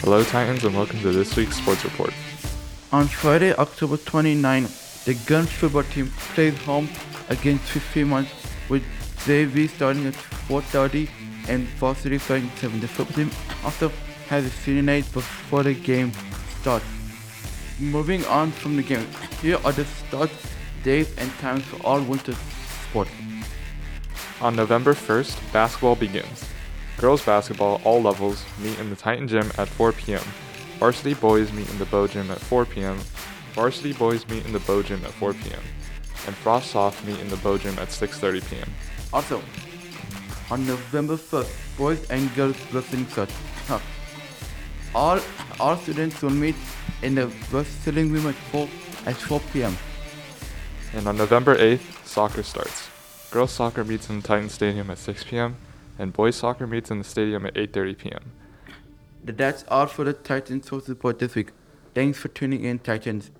Hello, Titans, and welcome to this week's sports report. On Friday, October 29, the Gunn's football team plays home against Fremont with JV starting at 4.30 and varsity starting at 7. The football team also has a senior night before the game starts. Moving on from the game, here are the start days and times for all winter sports. On November 1st, basketball begins. Girls basketball, all levels, meet in the Titan Gym at 4 p.m. Varsity boys meet in the Bow Gym at 4 p.m. Varsity boys meet in the Bow Gym at 4 p.m. And Frosh/Soph meet in the Bow Gym at 6.30 p.m. Also, on November 1st, boys and girls wrestling starts. Huh. All all students will meet in the wrestling room at 4 at 4 p.m. And on November 8th, soccer starts. Girls soccer meets in the Titan Stadium at 6 p.m. and boys soccer meets in the stadium at 8.30 p.m. That's all for the Titans Sports Report this week. Thanks for tuning in, Titans.